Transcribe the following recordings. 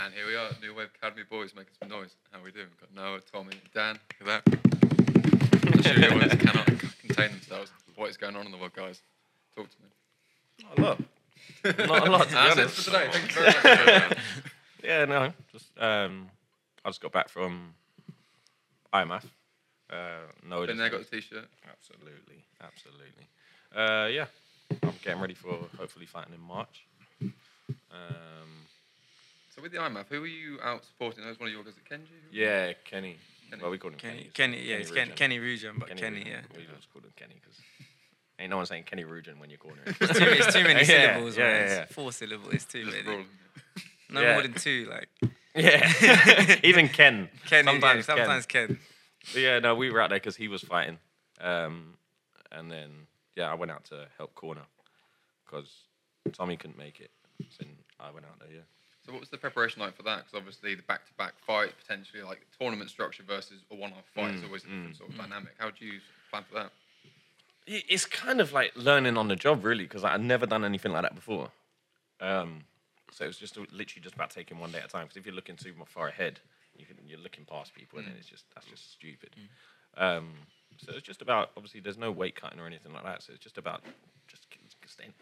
And here we are, New Wave Academy boys making some noise. How we doing? We've got Noah, Tommy, Dan. Look at that. The studio audience cannot contain themselves. What is going on in the world, guys? Talk to me. Not a lot. Not a lot, to be That's it honest. for today. Thank you very much. for doing that. Yeah, no. Just um, I just got back from IMMAF. Uh, no, Been there, got the t-shirt. absolutely, absolutely. Uh, yeah, I'm getting ready for hopefully fighting in March. Um, So with the IMMAF, who were you out supporting? That was one of your guys at Kenji? yeah, Kenny. Kenny. Well, we call him Kenny, Kenny. Kenny, yeah, it's Kenny, Rugen. Kenny Rugen, but Kenny, Rugen. yeah. We just call him Kenny because ain't no one saying Kenny Rugen when you're calling him. It's too, it's too many Yeah, syllables, yeah, man. yeah, It's yeah. Four syllables, it's too Just many. rolling. No Yeah. more than two, like Yeah, even Ken. Kenny. Sometimes yeah, Ken. sometimes Ken. But yeah, no, we were out there because he was fighting, um, and then yeah, I went out to help corner because Tommy couldn't make it, so I went out there. Yeah. So what was the preparation like for that? Because obviously the back-to-back fight, potentially like tournament structure versus a one-off fight is Mm, always a different mm, sort of dynamic. How do you plan for that? It's kind of like learning on the job, really, because I'd never done anything like that before. Um, so it was just literally just about taking one day at a time. Because if you're looking too far ahead, you can, you're looking past people, and then it's just that's just stupid. Um, so it's just about obviously there's no weight cutting or anything like that. So it's just about just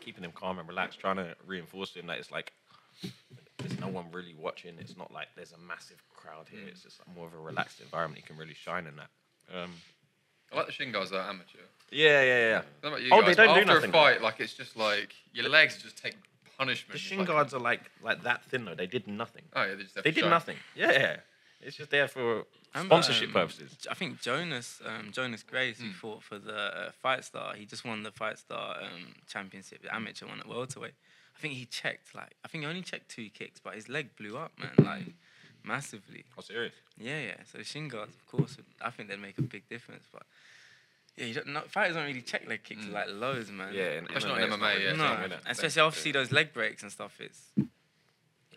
keeping them calm and relaxed, trying to reinforce to them that it's like there's no one really watching. It's not like there's a massive crowd here. It's just more of a relaxed environment. You can really shine in that. Um, I like the Shin guys are amateur. yeah, yeah, yeah. I don't know about you Oh, guys, they don't but do after nothing. a fight, like it's just like your legs just take punishment. The It's shin like- guards are like like that thin though. They did nothing. Oh yeah, they just have They to did show. nothing. Yeah, yeah. it's just there for sponsorship um, purposes. I think Jonas, um, Jonas Grace, Hmm. who fought for the uh, Fight Star, he just won the Fight Star um, Championship, the amateur one at welterweight. I think he checked like I think he only checked two kicks, but his leg blew up, man, like massively. Oh, serious? Yeah, yeah. So shin guards, of course, would, I think they'd make a big difference. But yeah, you don't, no, fighters don't really check leg kicks like loads, man. Yeah, and That's not MMA an is MMA, yeah, the no, same, especially obviously those leg breaks and stuff. It's you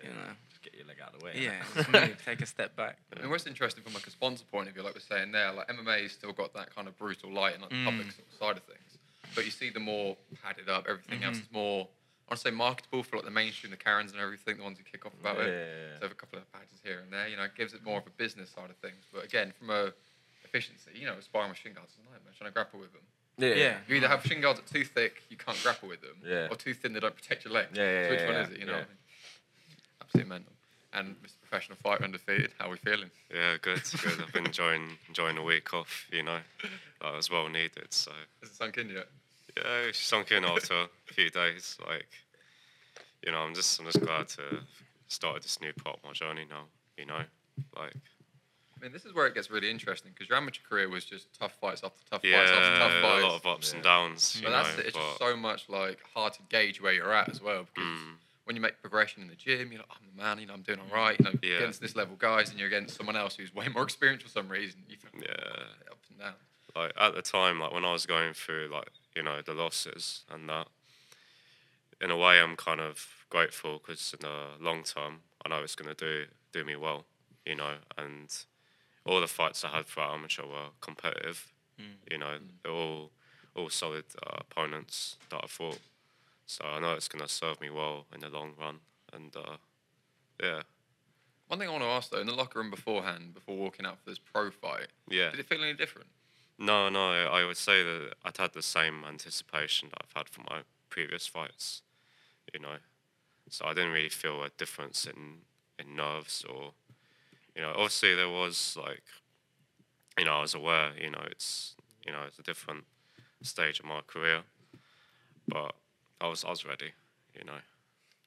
know, Just get your leg out of the way. yeah, just move, take a step back. I mean, what's interesting from like a sponsor point of view, like we're saying there, like MMA's still got that kind of brutal light and like Mm. public sort of side of things, but you see the more padded up, everything else Mhm. is more. I want to say marketable for like the mainstream, the Karens and everything, the ones who kick off about it. Yeah. So have a couple of badges here and there, you know, it gives it more of a business side of things. But again, from a efficiency, you know, sparring with shin guards is a nightmare trying to grapple with them. yeah, Yeah. You either have shin guards that are too thick, you can't grapple with them, Yeah. or too thin, they don't protect your legs. Yeah, yeah, so which yeah, one yeah, is it? You know, yeah. I mean? absolutely mental. And Mr. Professional Fighter undefeated, how are we feeling? Yeah, good, good. I've been enjoying enjoying the week off. You know, that was well needed. So Has it sunk in yet? Yeah, it's sunk in after a few days. Like, you know, I'm just I'm just glad to have started this new part of my journey now. You know, like I mean, this is where it gets really interesting because your amateur career was just tough fights after tough yeah, fights after tough fights. a lot of ups and downs. You but know, that's it. It's just so much like hard to gauge where you're at as well because Mm. when you make progression in the gym, you're like, I'm the man. You know, I'm doing all right. You know, Yeah. against this level guys, and you're against someone else who's way more experienced for some reason. You feel Yeah. up and down. like at the time, like when I was going through like you know the losses and that, in a way, I'm kind of grateful because in the long term, I know it's gonna do do me well, you know. And all the fights I had throughout amateur were competitive, you know. They're all all solid uh, opponents that I fought, so I know it's gonna serve me well in the long run. And uh, yeah, One thing I want to ask though, in the locker room beforehand, before walking out for this pro fight, yeah. did it feel any different? No, no, I would say that I'd had the same anticipation that I've had for my previous fights, you know. So I didn't really feel a difference in, in nerves or, you know, obviously there was like, you know, I was aware, you know, it's, you know, it's a different stage of my career, but I was, I was ready, you know.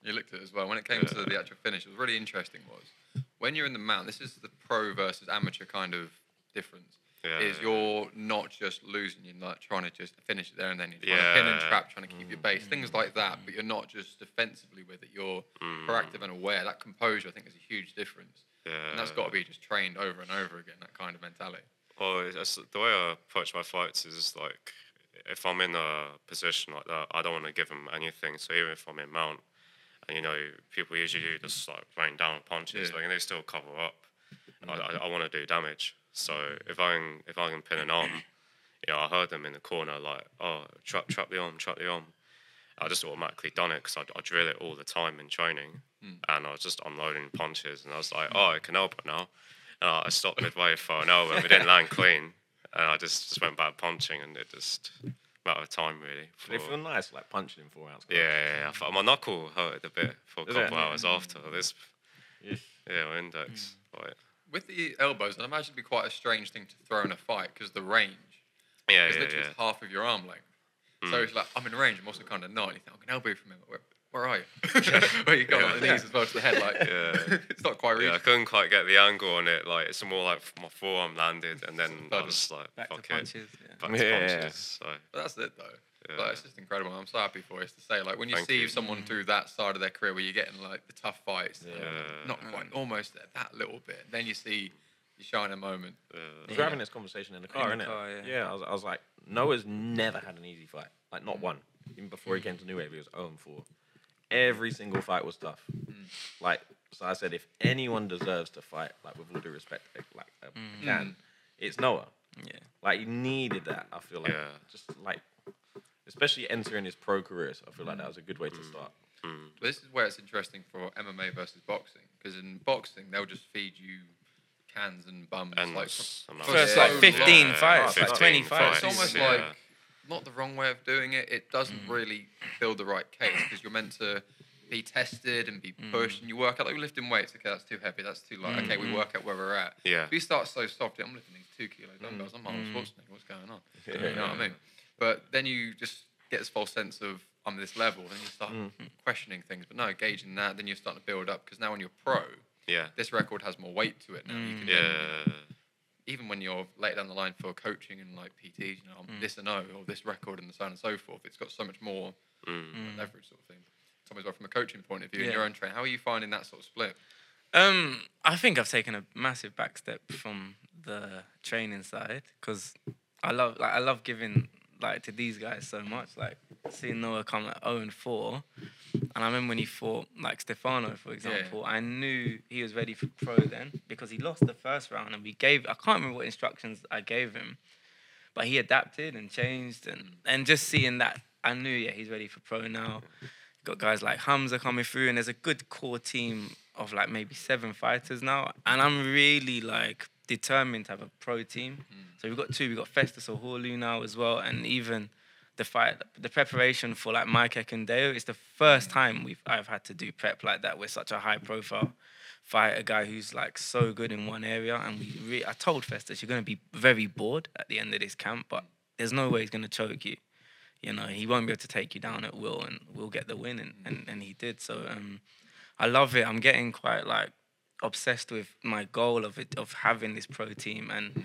You looked at it as well. When it came to the actual finish, it was really interesting. Was when you're in the mount. This is the pro versus amateur kind of difference. Yeah. Is you're not just losing, you're not trying to just finish it there and then. You're trying to pin and trap, trying to keep your base, things like that. But you're not just defensively with it. You're Mm. proactive and aware. That composure, I think, is a huge difference. Yeah. And that's got to be just trained over and over again. That kind of mentality. Well, it's- the way I approach my fights is like, if I'm in a position like that, I don't want to give them anything. So even if I'm in mount, and you know, people usually do just like rain down punches, Yeah. like and they still cover up. I, I, I want to do damage. So if I can, if I can pin an arm, you know, I heard them in the corner like, oh, trap, trap the arm, trap the arm, I just automatically done it because I, I drill it all the time in training, hmm. and I was just unloading punches, and I was like, oh, I can elbow now, and I stopped midway for an elbow, but didn't land clean, and I just, just went back punching, and it just matter of time really. They for- feel nice, like punching in four ounce. yeah, yeah, yeah. My knuckle hurted a bit for a couple hours after this. Yeah. Yeah, my index. Hmm. Like, With the elbows, I'd imagine it'd be quite a strange thing to throw in a fight because the range yeah, is yeah, literally yeah. just half of your arm length. So hmm. it's like I'm in range. I'm also kind of not. And you think I can elbow you from him. Where, where are you? where you go Yeah. on the knees as well to the head. Like Yeah. it's not quite Yeah, I couldn't quite get the angle on it. Like it's more like my forearm landed, and then I Thudded. was like, Back "Fuck to it, punches. Yeah. back to Yeah. punches." So But that's it though. Yeah. Like, it's just incredible. I'm so happy for us to say. Like when you Thank see you. someone mm. through that side of their career where you're getting like the tough fights, like, uh, not quite, almost at that little bit. Then you see your shining moment. yeah. We were having this conversation in the car, the innit? car, yeah. I was, I was like, Noah's never had an easy fight. Like, not one. Even before he mm. came to New Wave, he was 0 4. Every single fight was tough. Mm. Like, so I said, if anyone deserves to fight, like, with all due respect, eh, like, like uh, can, it's Noah. Yeah. Like, he needed that, I feel like. Yeah. Just like, especially entering his pro career, so I feel like mm. that was a good way to mm. start. But this is where it's interesting for MMA versus boxing because in boxing they'll just feed you cans and bums And like s- and for First so like long. 15 Yeah, fights, like 15 20 But fights. it's almost Yeah. like not the wrong way of doing it. It doesn't Mm. really build the right case because you're meant to be tested and be Mm. pushed, and you work out like we're lifting weights. Okay, that's too heavy. That's too light. Okay, we mm-hmm. work out where we're at. Yeah. If you start so soft, I'm lifting these two kilo dumbbells. I'm Arnold Schwarzenegger. What's going on? You know what I mean? But then you just get this false sense of I'm this level, and you start questioning things. But no, gauging that, then you're starting to build up because now when you're pro, Yeah. this record has more weight to it now. You can then Yeah. even when you're later down the line for coaching and like PTs, you know, I'm this and O or this record and so on and so forth, it's got so much more Mm. leverage sort of thing. Sometimes well from a coaching point of view in your own train, how are you finding that sort of split? Um, I think I've taken a massive back step from the training side because I love like I love giving like to these guys so much. Like seeing Noah come at 0 and 4. And I remember when he fought like Stefano, for example, I knew he was ready for pro then because he lost the first round and we gave I can't remember what instructions I gave him, but he adapted and changed and and just seeing that I knew yeah he's ready for pro now. Got guys like Hamza coming through and there's a good core team of like maybe seven fighters now and I'm really like determined to have a pro team. So we've got two. We've got Festus or Oholu now as well, and even the fight, the preparation for like Mike Ekundayo. It's the first time we've I've had to do prep like that with such a high profile fight, a guy who's like so good in one area. And we, re- I told Festus, you're gonna be very bored at the end of this camp, but there's no way he's gonna choke you. You know, he won't be able to take you down at will, and we'll get the win, and and, and he did. So um, I love it. I'm getting quite like obsessed with my goal of it of having this pro team and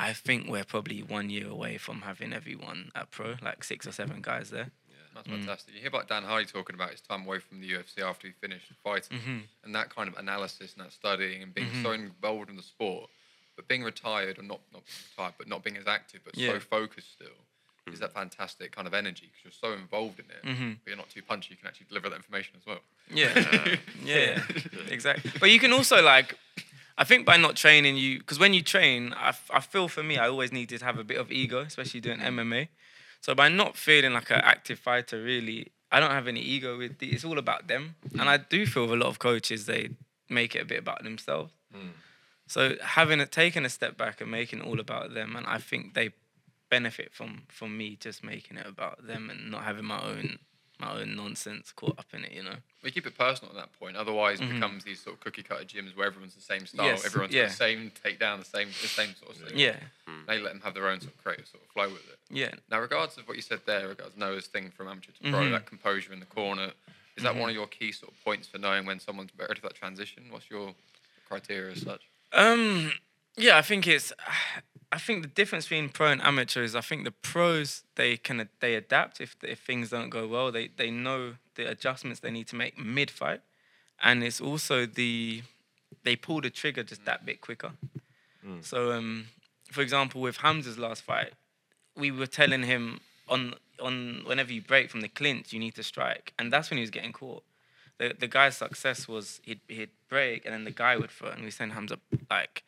I think we're probably one year away from having everyone at pro, like six or seven guys there. Yeah, That's fantastic. You hear about Dan Hardy talking about his time away from the UFC after he finished fighting Mm-hmm. and that kind of analysis and that studying and being so involved in the sport, but being retired or not not retired, but not being as active, but so focused still. Mm-hmm. Is that fantastic kind of energy because you're so involved in it, Mm-hmm. but you're not too punchy. You can actually deliver that information as well. Yeah, yeah, exactly. But you can also like, I think by not training you, because when you train, I, f- I feel for me, I always needed to have a bit of ego, especially doing mm-hmm. MMA. So by not feeling like an active fighter, really, I don't have any ego with the, It's all about them, and I do feel with a lot of coaches they make it a bit about themselves. Mm. So having a, taking a step back and making it all about them, and I think they benefit from from me just making it about them and not having my own my own nonsense caught up in it. You know. We keep it personal at that point. Otherwise, it becomes these sort of cookie cutter gyms where everyone's the same style, Mm-hmm. Yes, everyone's yeah. the same takedown, the same the same sort of thing. Yeah. They let them have their own sort of creative sort of flow with it. Yeah. Now, regards of what you said there, regards Noah's thing from amateur to pro, Mhm. that composure in the corner, is that one of your key sort of points for knowing when someone's ready for that transition? What's your criteria as such? Um. Yeah, I think it's. I think the difference between pro and amateur is I think the pros they can they adapt if if things don't go well they they know the adjustments they need to make mid fight, and it's also the they pull the trigger just that bit quicker. So um, for example, with Hamza's last fight, we were telling him on on whenever you break from the clinch, you need to strike, and that's when he was getting caught. The the guy's success was he'd he'd break, and then the guy would throw, and we send Hamza like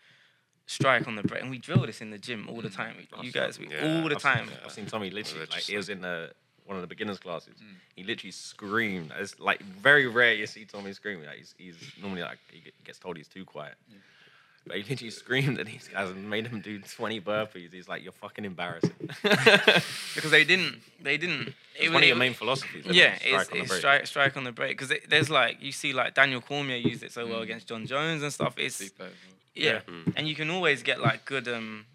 strike on the break, and we drill this in the gym all the time. You guys, we, Yeah, all the I've time. Seen, I've seen Tommy literally like it was in the one of the beginners classes. He literally screamed. It's like very rare you see Tommy screaming. Like, he's, he's normally like he gets told he's too quiet. But he literally screamed and these guys and made him do 20 burpees. He's like, you're fucking embarrassing. because they didn't. They didn't. it's it- one of your main philosophies. Yeah, it? it's, on it's strike strike on the break because there's like you see like Daniel Cormier used it so Mm. well against Jon Jones and stuff. It's. Yeah, Mm. and you can always get like good. Um,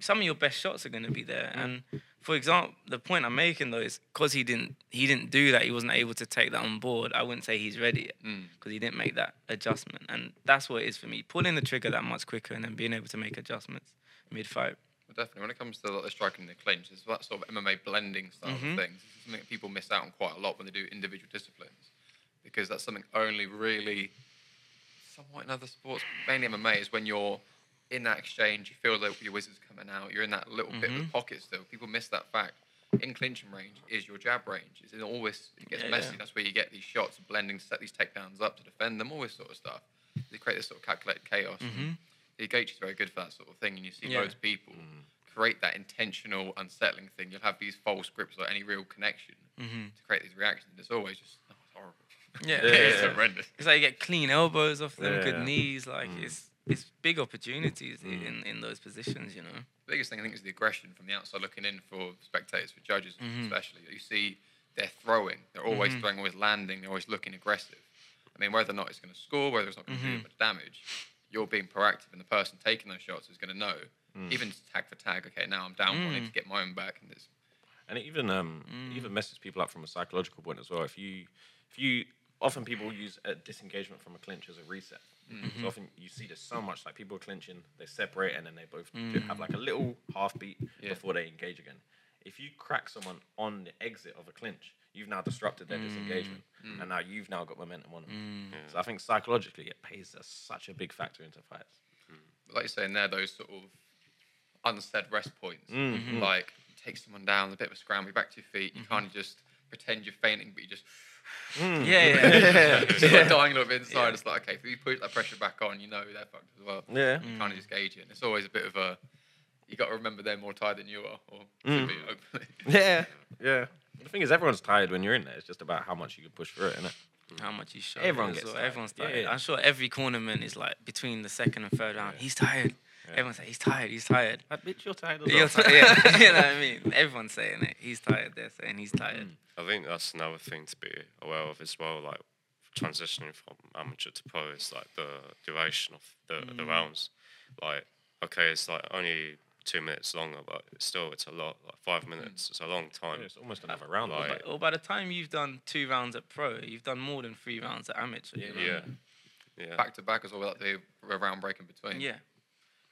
some of your best shots are going to be there. Mm. And for example, the point I'm making though is because he didn't he didn't do that. He wasn't able to take that on board. I wouldn't say he's ready yet Mm. because he didn't make that adjustment. And that's what it is for me: pulling the trigger that much quicker and then being able to make adjustments mid fight. Well, definitely. When it comes to like, the striking and the clinch, it's that sort of MMA blending style Mhm. of things. It's something that people miss out on quite a lot when they do individual disciplines, because that's something only really, somewhat in other sports, mainly MMA, is when you're in that exchange, you feel that your wizard's coming out, you're in that little bit of the pocket still. People miss that fact. In clinching range is your jab range. It's always it gets Yeah, messy. yeah. That's where you get these shots, blending, set these takedowns up to defend them, all this sort of stuff. They create this sort of calculated chaos. Mhm. The Gaethje is very good for that sort of thing, and you see Yeah. loads of people create that intentional, unsettling thing. You'll have these false grips or any real connection Mhm. to create these reactions. It's always just oh, it's horrible. Yeah, Yeah, it's yeah. horrendous. It's like you get clean elbows off them, Yeah, good yeah. knees. Like Mm. it's it's big opportunities Mm. in in those positions. You know. The biggest thing I think is the aggression from the outside looking in for spectators, for judges Mhm. especially. You see they're throwing, they're always Mhm. throwing, always landing, they're always looking aggressive. I mean, whether or not it's going to score, whether it's not going to do Mhm. much damage, you're being proactive, and the person taking those shots is going to know. Mm. Even tag for tag, okay, now I'm down one, I need Mm. to get my own back, and it's and it even um Mm. even messes people up from a psychological point as well. If you if you often people use a disengagement from a clinch as a reset. Mm-hmm. So often you see this so much like people clinching, they separate and then they both do- Mm. have like a little half beat Yeah. before they engage again. If you crack someone on the exit of a clinch, you've now disrupted their disengagement, Mm. and now you've now got momentum on them. Mm. So I think psychologically it plays a, such a big factor into fights. like you say, in there, those sort of unsaid rest points. Mhm. Like, take someone down, a bit of a scramble, back to your feet. Mm-hmm. You can't just pretend you're fainting, but you just, Mm. Yeah, yeah. just like dying a little bit inside. It's like, okay, if you put that pressure back on, you know they're fucked as well. Yeah. You kind of just gauge it. And it's always a bit of a, you got to remember they're more tired than you are, or Mm. be, hopefully. Yeah. Yeah. The thing is, everyone's tired when you're in there. It's just about how much you can push through it, isn't it? How much you show. Everyone gets well. tired. Everyone's Yeah, tired. yeah. I'm sure every cornerman is like between the second and third round. Yeah. He's tired. Yeah. Everyone's like, he's tired. He's tired. That bitch, you're tired as You're well. yeah, you know what I mean. Everyone's saying it. He's tired. They're saying he's tired. I think that's another thing to be aware of as well. Like transitioning from amateur to pro is like the duration of the, the Mm. rounds. Like okay, it's like only two minutes longer, but still it's a lot. Like five minutes, it's a long time. Yeah, it's almost another round. Like- Like, Well, by the time you've done two rounds at pro, you've done more than three rounds at amateur. you know? Yeah, yeah. back to back as well, like the round break in between. Yeah.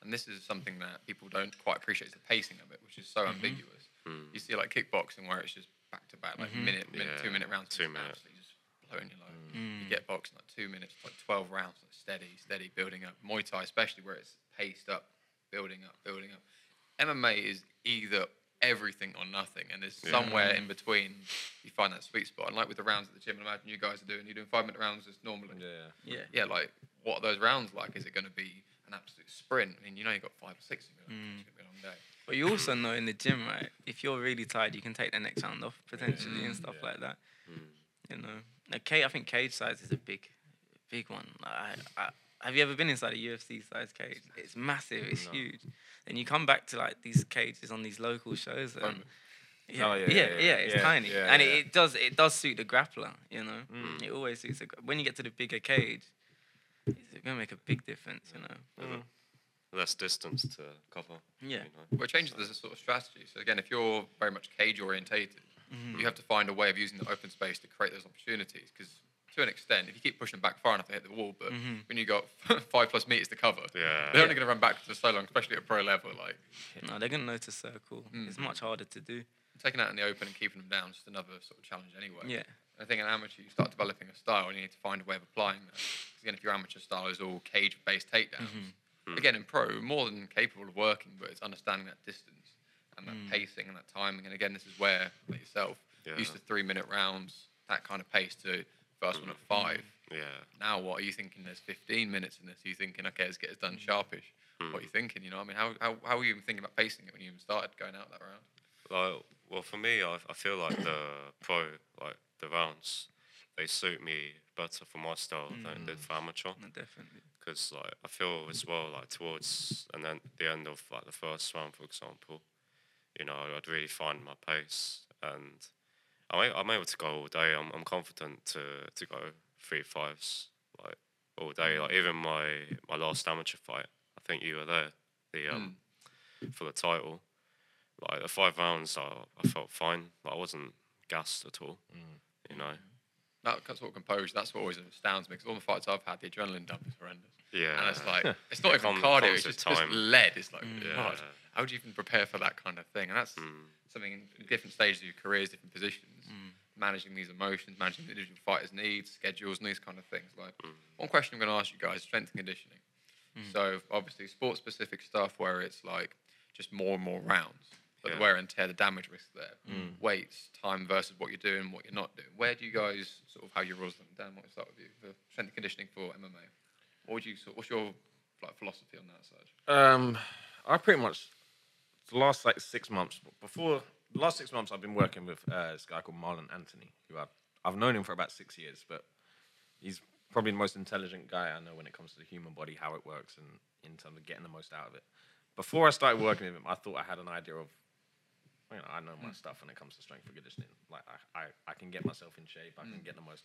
And this is something that people don't quite appreciate is the pacing of it, which is so Mm-hmm. ambiguous. Mm. You see like kickboxing where it's just back to back, like Mhm. minute, minute, Yeah, two minute rounds, two just minute. absolutely just blowing your load. Mm. You get boxing like two minutes, like twelve rounds, like steady, steady, building up. Muay Thai, especially where it's paced up, building up, building up. MMA is either everything or nothing, and there's Yeah. somewhere in between you find that sweet spot. And like with the rounds at the gym, I imagine you guys are doing, you're doing five minute rounds as normally. yeah. Yeah. Yeah, like what are those rounds like? Is it going to be an absolute sprint? I mean, you know, you've got five or six. You're like, Mm. It's going to be a long day. But you also know in the gym, right? If you're really tired, you can take the next round off potentially and Mm, stuff yeah. like that. Mm. You know, now, cage, I think cage size is a big, big one. I, I, have you ever been inside a UFC size cage? It's massive. It's No. huge. And you come back to like these cages on these local shows. And, Tiny. yeah, Oh, yeah, yeah, yeah, yeah, yeah. It's Yeah, tiny, yeah, and yeah. It, it does it does suit the grappler. You know, Mm. it always suits. A, gra- when you get to the bigger cage, it's gonna make a big difference. You know. There's a less distance to cover. Yeah. You know? Well, it changes the sort of strategy. So again, if you're very much cage orientated, Mhm. you have to find a way of using the open space to create those opportunities. Because to an extent, if you keep pushing back far enough, they hit the wall. But Mhm. when you've got five plus meters to cover, Yeah. they're only going to run back to so long, especially at pro level. Like No, they're gonna know to circle. It's Mm. much harder to do. taking out in the open and keeping them down is just another sort of challenge anyway. Yeah. I think an amateur, you start developing a style and you need to find a way of applying that. 'Cause again, if your amateur style is all cage based takedowns, Mm-hmm. Mm. again, in pro, more than capable of working, but it's understanding that distance and that Mm. pacing and that timing. And again, this is where, like yourself, Yeah. used to three minute rounds, that kind of pace to first one at five. Yeah. Now, what are you thinking? There's 15 minutes in this. Are you thinking, okay, let's get this Mm. done sharpish? Mm. What are you thinking? You know, I mean, how, how, how were you even thinking about pacing it when you even started going out that round? Like Well, for me, I, I feel like the pro, like the rounds, they suit me better for my style than they did mm. for amateur. No, definitely. Because like I feel as well, like towards and then the end of like the first round, for example, you know, I'd really find my pace, and I'm I'm able to go all day. I'm I'm confident to to go three fives like all day. Mm. Like even my my last amateur fight, I think you were there, the um mm. for the title. Like the five rounds, I I felt fine. Like I wasn't gassed at all. You know. That sort of composure, that's what always astounds me because all the fights I've had, the adrenaline dump is horrendous. Yeah. And it's like, it's not even Com- cardio, it's with just, just lead. It's like, mm. Yeah. God, how do you even prepare for that kind of thing? And that's Mm. something in different stages of your careers, different positions, mm. managing these emotions, managing the individual fighters' needs, schedules, and these kind of things. Like, mm. one question I'm going to ask you guys strength and conditioning. So, obviously, sports specific stuff where it's like just more and more rounds, but the wear and tear, the damage risk there, weights, time versus what you're doing, what you're not doing. Where do you guys sort of how you rules them? Dan, what start with you for strength and conditioning for MMA? What would you sort? What's your like philosophy on that side? Um, I pretty much the last like six months before the last six months I've been working with uh, this guy called Marlon Anthony, who I've I've known him for about six years, but he's probably the most intelligent guy I know when it comes to the human body, how it works, and in terms of getting the most out of it. Before I started working with him, I thought I had an idea of, you know, I know my mm. stuff when it comes to strength and conditioning. Like I, I, I can get myself in shape. I can mm. get the most.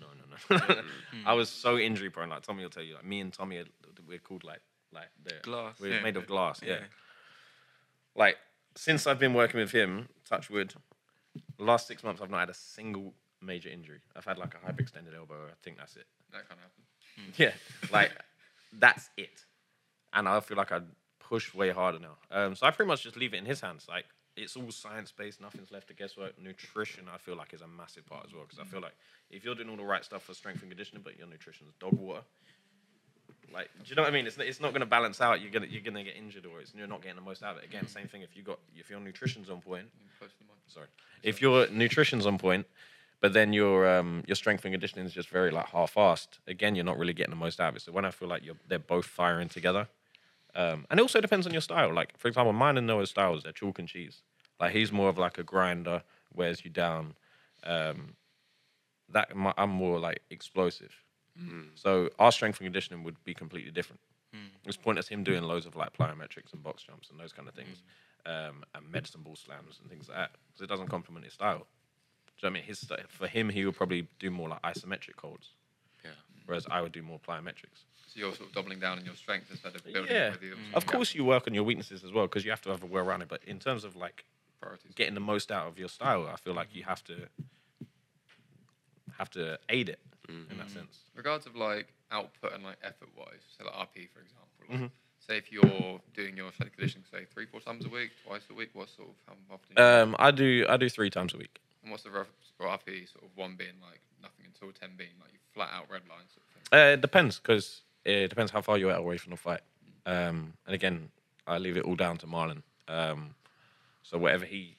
No, no, no. Mm. I was so injury prone. Like Tommy will tell you, like me and Tommy, are, we're called like like the Glass, We're yeah. made of glass. Yeah. Yeah. Like since I've been working with him, touch wood, the last six months I've not had a single major injury. I've had like a hyperextended elbow. I think that's it. That kind of happen. Yeah, like that's it. And I feel like I push way harder now. Um, so I pretty much just leave it in his hands. Like it's all science based. Nothing's left to guesswork. Nutrition, I feel like, is a massive part as well. Because I feel like if you're doing all the right stuff for strength and conditioning, but your nutrition is dog water, like, do you know what I mean? It's, it's not going to balance out. You're gonna you're gonna get injured, or it's, you're not getting the most out of it. Again, same thing. If you got if your nutrition's on point, Close to the mic. sorry, if your nutrition's on point, but then your um, your strength and conditioning is just very like half-assed. Again, you're not really getting the most out of it. So when I feel like you're they're both firing together, um, and it also depends on your style. Like for example, mine and Noah's styles they're chalk and cheese. Like he's more of like a grinder, wears you down. Um, that my, I'm more like explosive. So our strength and conditioning would be completely different. It's pointless him doing loads of like plyometrics and box jumps and those kind of things, um, and medicine ball slams and things like that because it doesn't complement his style. Do you know what I mean? His for him, he would probably do more like isometric holds, Yeah. whereas I would do more plyometrics. So you're sort of doubling down on your strength instead of building Yeah, it with of course you work on your weaknesses as well because you have to have a way around it. But in terms of like priorities. getting the most out of your style, I feel like you have to have to aid it in that sense. regards of like output and like effort wise, so like RP for example. Like, Mm-hmm. Say if you're doing your strength conditioning, say three, four times a week, twice a week, what sort of how often? you do it? Um, I do I do three times a week. and what's the rough for RP? Sort of one being like nothing until ten being like you flat out red line sort of thing. Uh, it depends because it depends how far you're away from the fight. Um, and again, I leave it all down to Marlon. Um, so whatever he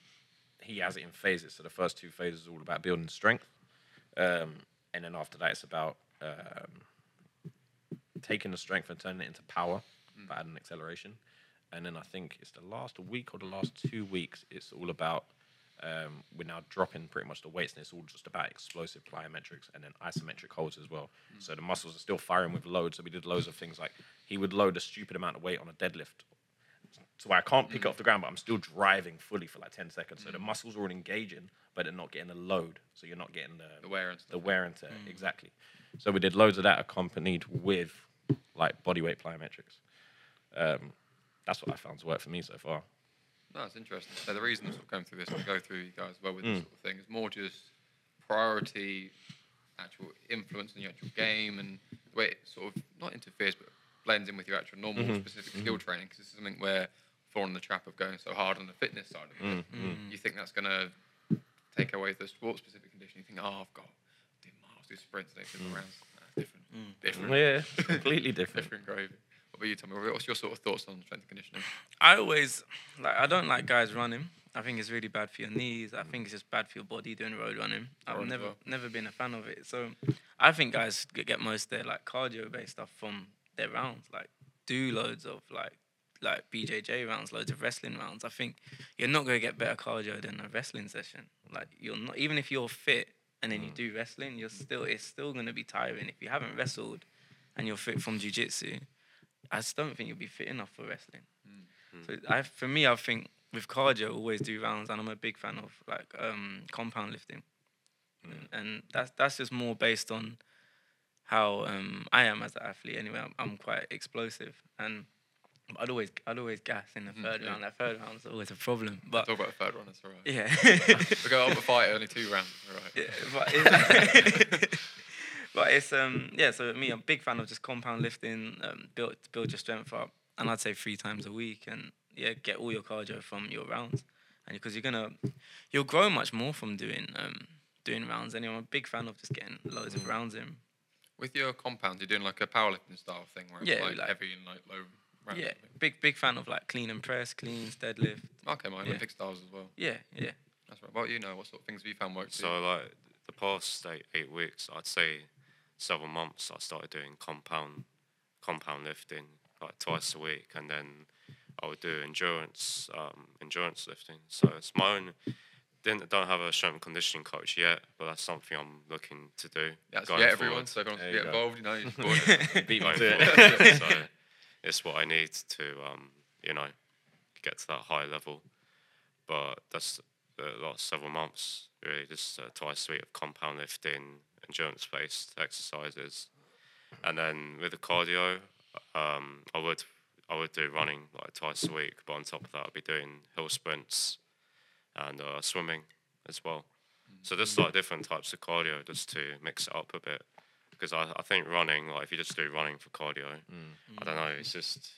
he has it in phases. So the first two phases is all about building strength, um, and then after that it's about um, taking the strength and turning it into power by adding acceleration. And then I think it's the last week or the last two weeks. It's all about um, we're now dropping pretty much the weights, and it's all just about explosive plyometrics and then isometric holds as well. So the muscles are still firing with loads. So we did loads of things like he would load a stupid amount of weight on a deadlift, so I can't pick it off the ground, but I'm still driving fully for like ten seconds. So the muscles are all engaging, but they're not getting the load. So you're not getting the The wear and the wear and tear exactly. So we did loads of that accompanied with like bodyweight plyometrics. Um, that's what I found to work for me so far. No, it's interesting. So the reason I'm sort of going through this and go through you guys as well with Mm. this sort of thing is more just priority, actual influence in your actual game, and the way it sort of not interferes but blends in with your actual normal Mm-hmm. specific skill training. Because this is something where falling in the trap of going so hard on the fitness side of it, Mm-hmm. you think that's going to take away the sport specific condition. You think, oh, I've got do miles, do sprints, and do rounds. Nah, different, different, Yeah, completely different. different gravy. What about you, Tommy? What's your sort of thoughts on strength and conditioning? I always like I don't like guys running. I think it's really bad for your knees. I think it's just bad for your body doing road running. I've never well. never been a fan of it. So I think guys get get most of their like cardio based stuff from their rounds. Like do loads of like like BJJ rounds, loads of wrestling rounds. I think you're not gonna get better cardio than a wrestling session. Like you're not even if you're fit and then you mm. do wrestling, you're still it's still gonna be tiring. If you haven't wrestled and you're fit from jujitsu, I just don't think you'll be fit enough for wrestling. So I, for me, I think with cardio, always do rounds, and I'm a big fan of like um, compound lifting, and that's that's just more based on how um, I am as an athlete. Anyway, I'm, I'm quite explosive, and I'd always I'd always gas in the third yeah. round. That third round's always a problem, but Talk about the third round, that's all right. yeah. We go on a fight, only two rounds, all right. Yeah, but it's, but it's um yeah. So me, I'm a big fan of just compound lifting, um, build build your strength up, and I'd say three times a week, and yeah, get all your cardio from your rounds, and because you're gonna you'll grow much more from doing um doing rounds. Anyway, I'm a big fan of just getting loads of rounds in. With your compounds, you're doing like a powerlifting style thing where it's Yeah, like, like- heavy and like low rounds. Yeah, big big fan of like clean and press, cleans, deadlift. Okay, my Yeah. Olympic styles as well. Yeah, yeah. That's right. What about you know? What sort of things have you found work? for So like the past eight, eight weeks, I'd say several months, I started doing compound compound lifting like twice a week, and then I would do endurance um, endurance lifting. So it's my own. Didn't don't have a strength and conditioning coach yet, but that's something I'm looking to do. yeah, so going yeah, forward. everyone. So everyone There can get involved. You know, you support. Beat me going to it. so it's what I need to, um, you know, get to that high level. But that's the last several months, really, just uh, twice a week of compound lifting, endurance-based exercises, and then with the cardio, um, I would I would do running like twice a week. But on top of that, I'd be doing hill sprints and uh, swimming as well. So just like different types of cardio, just to mix it up a bit because I, I think running, like if you just do running for cardio, I don't know, it's just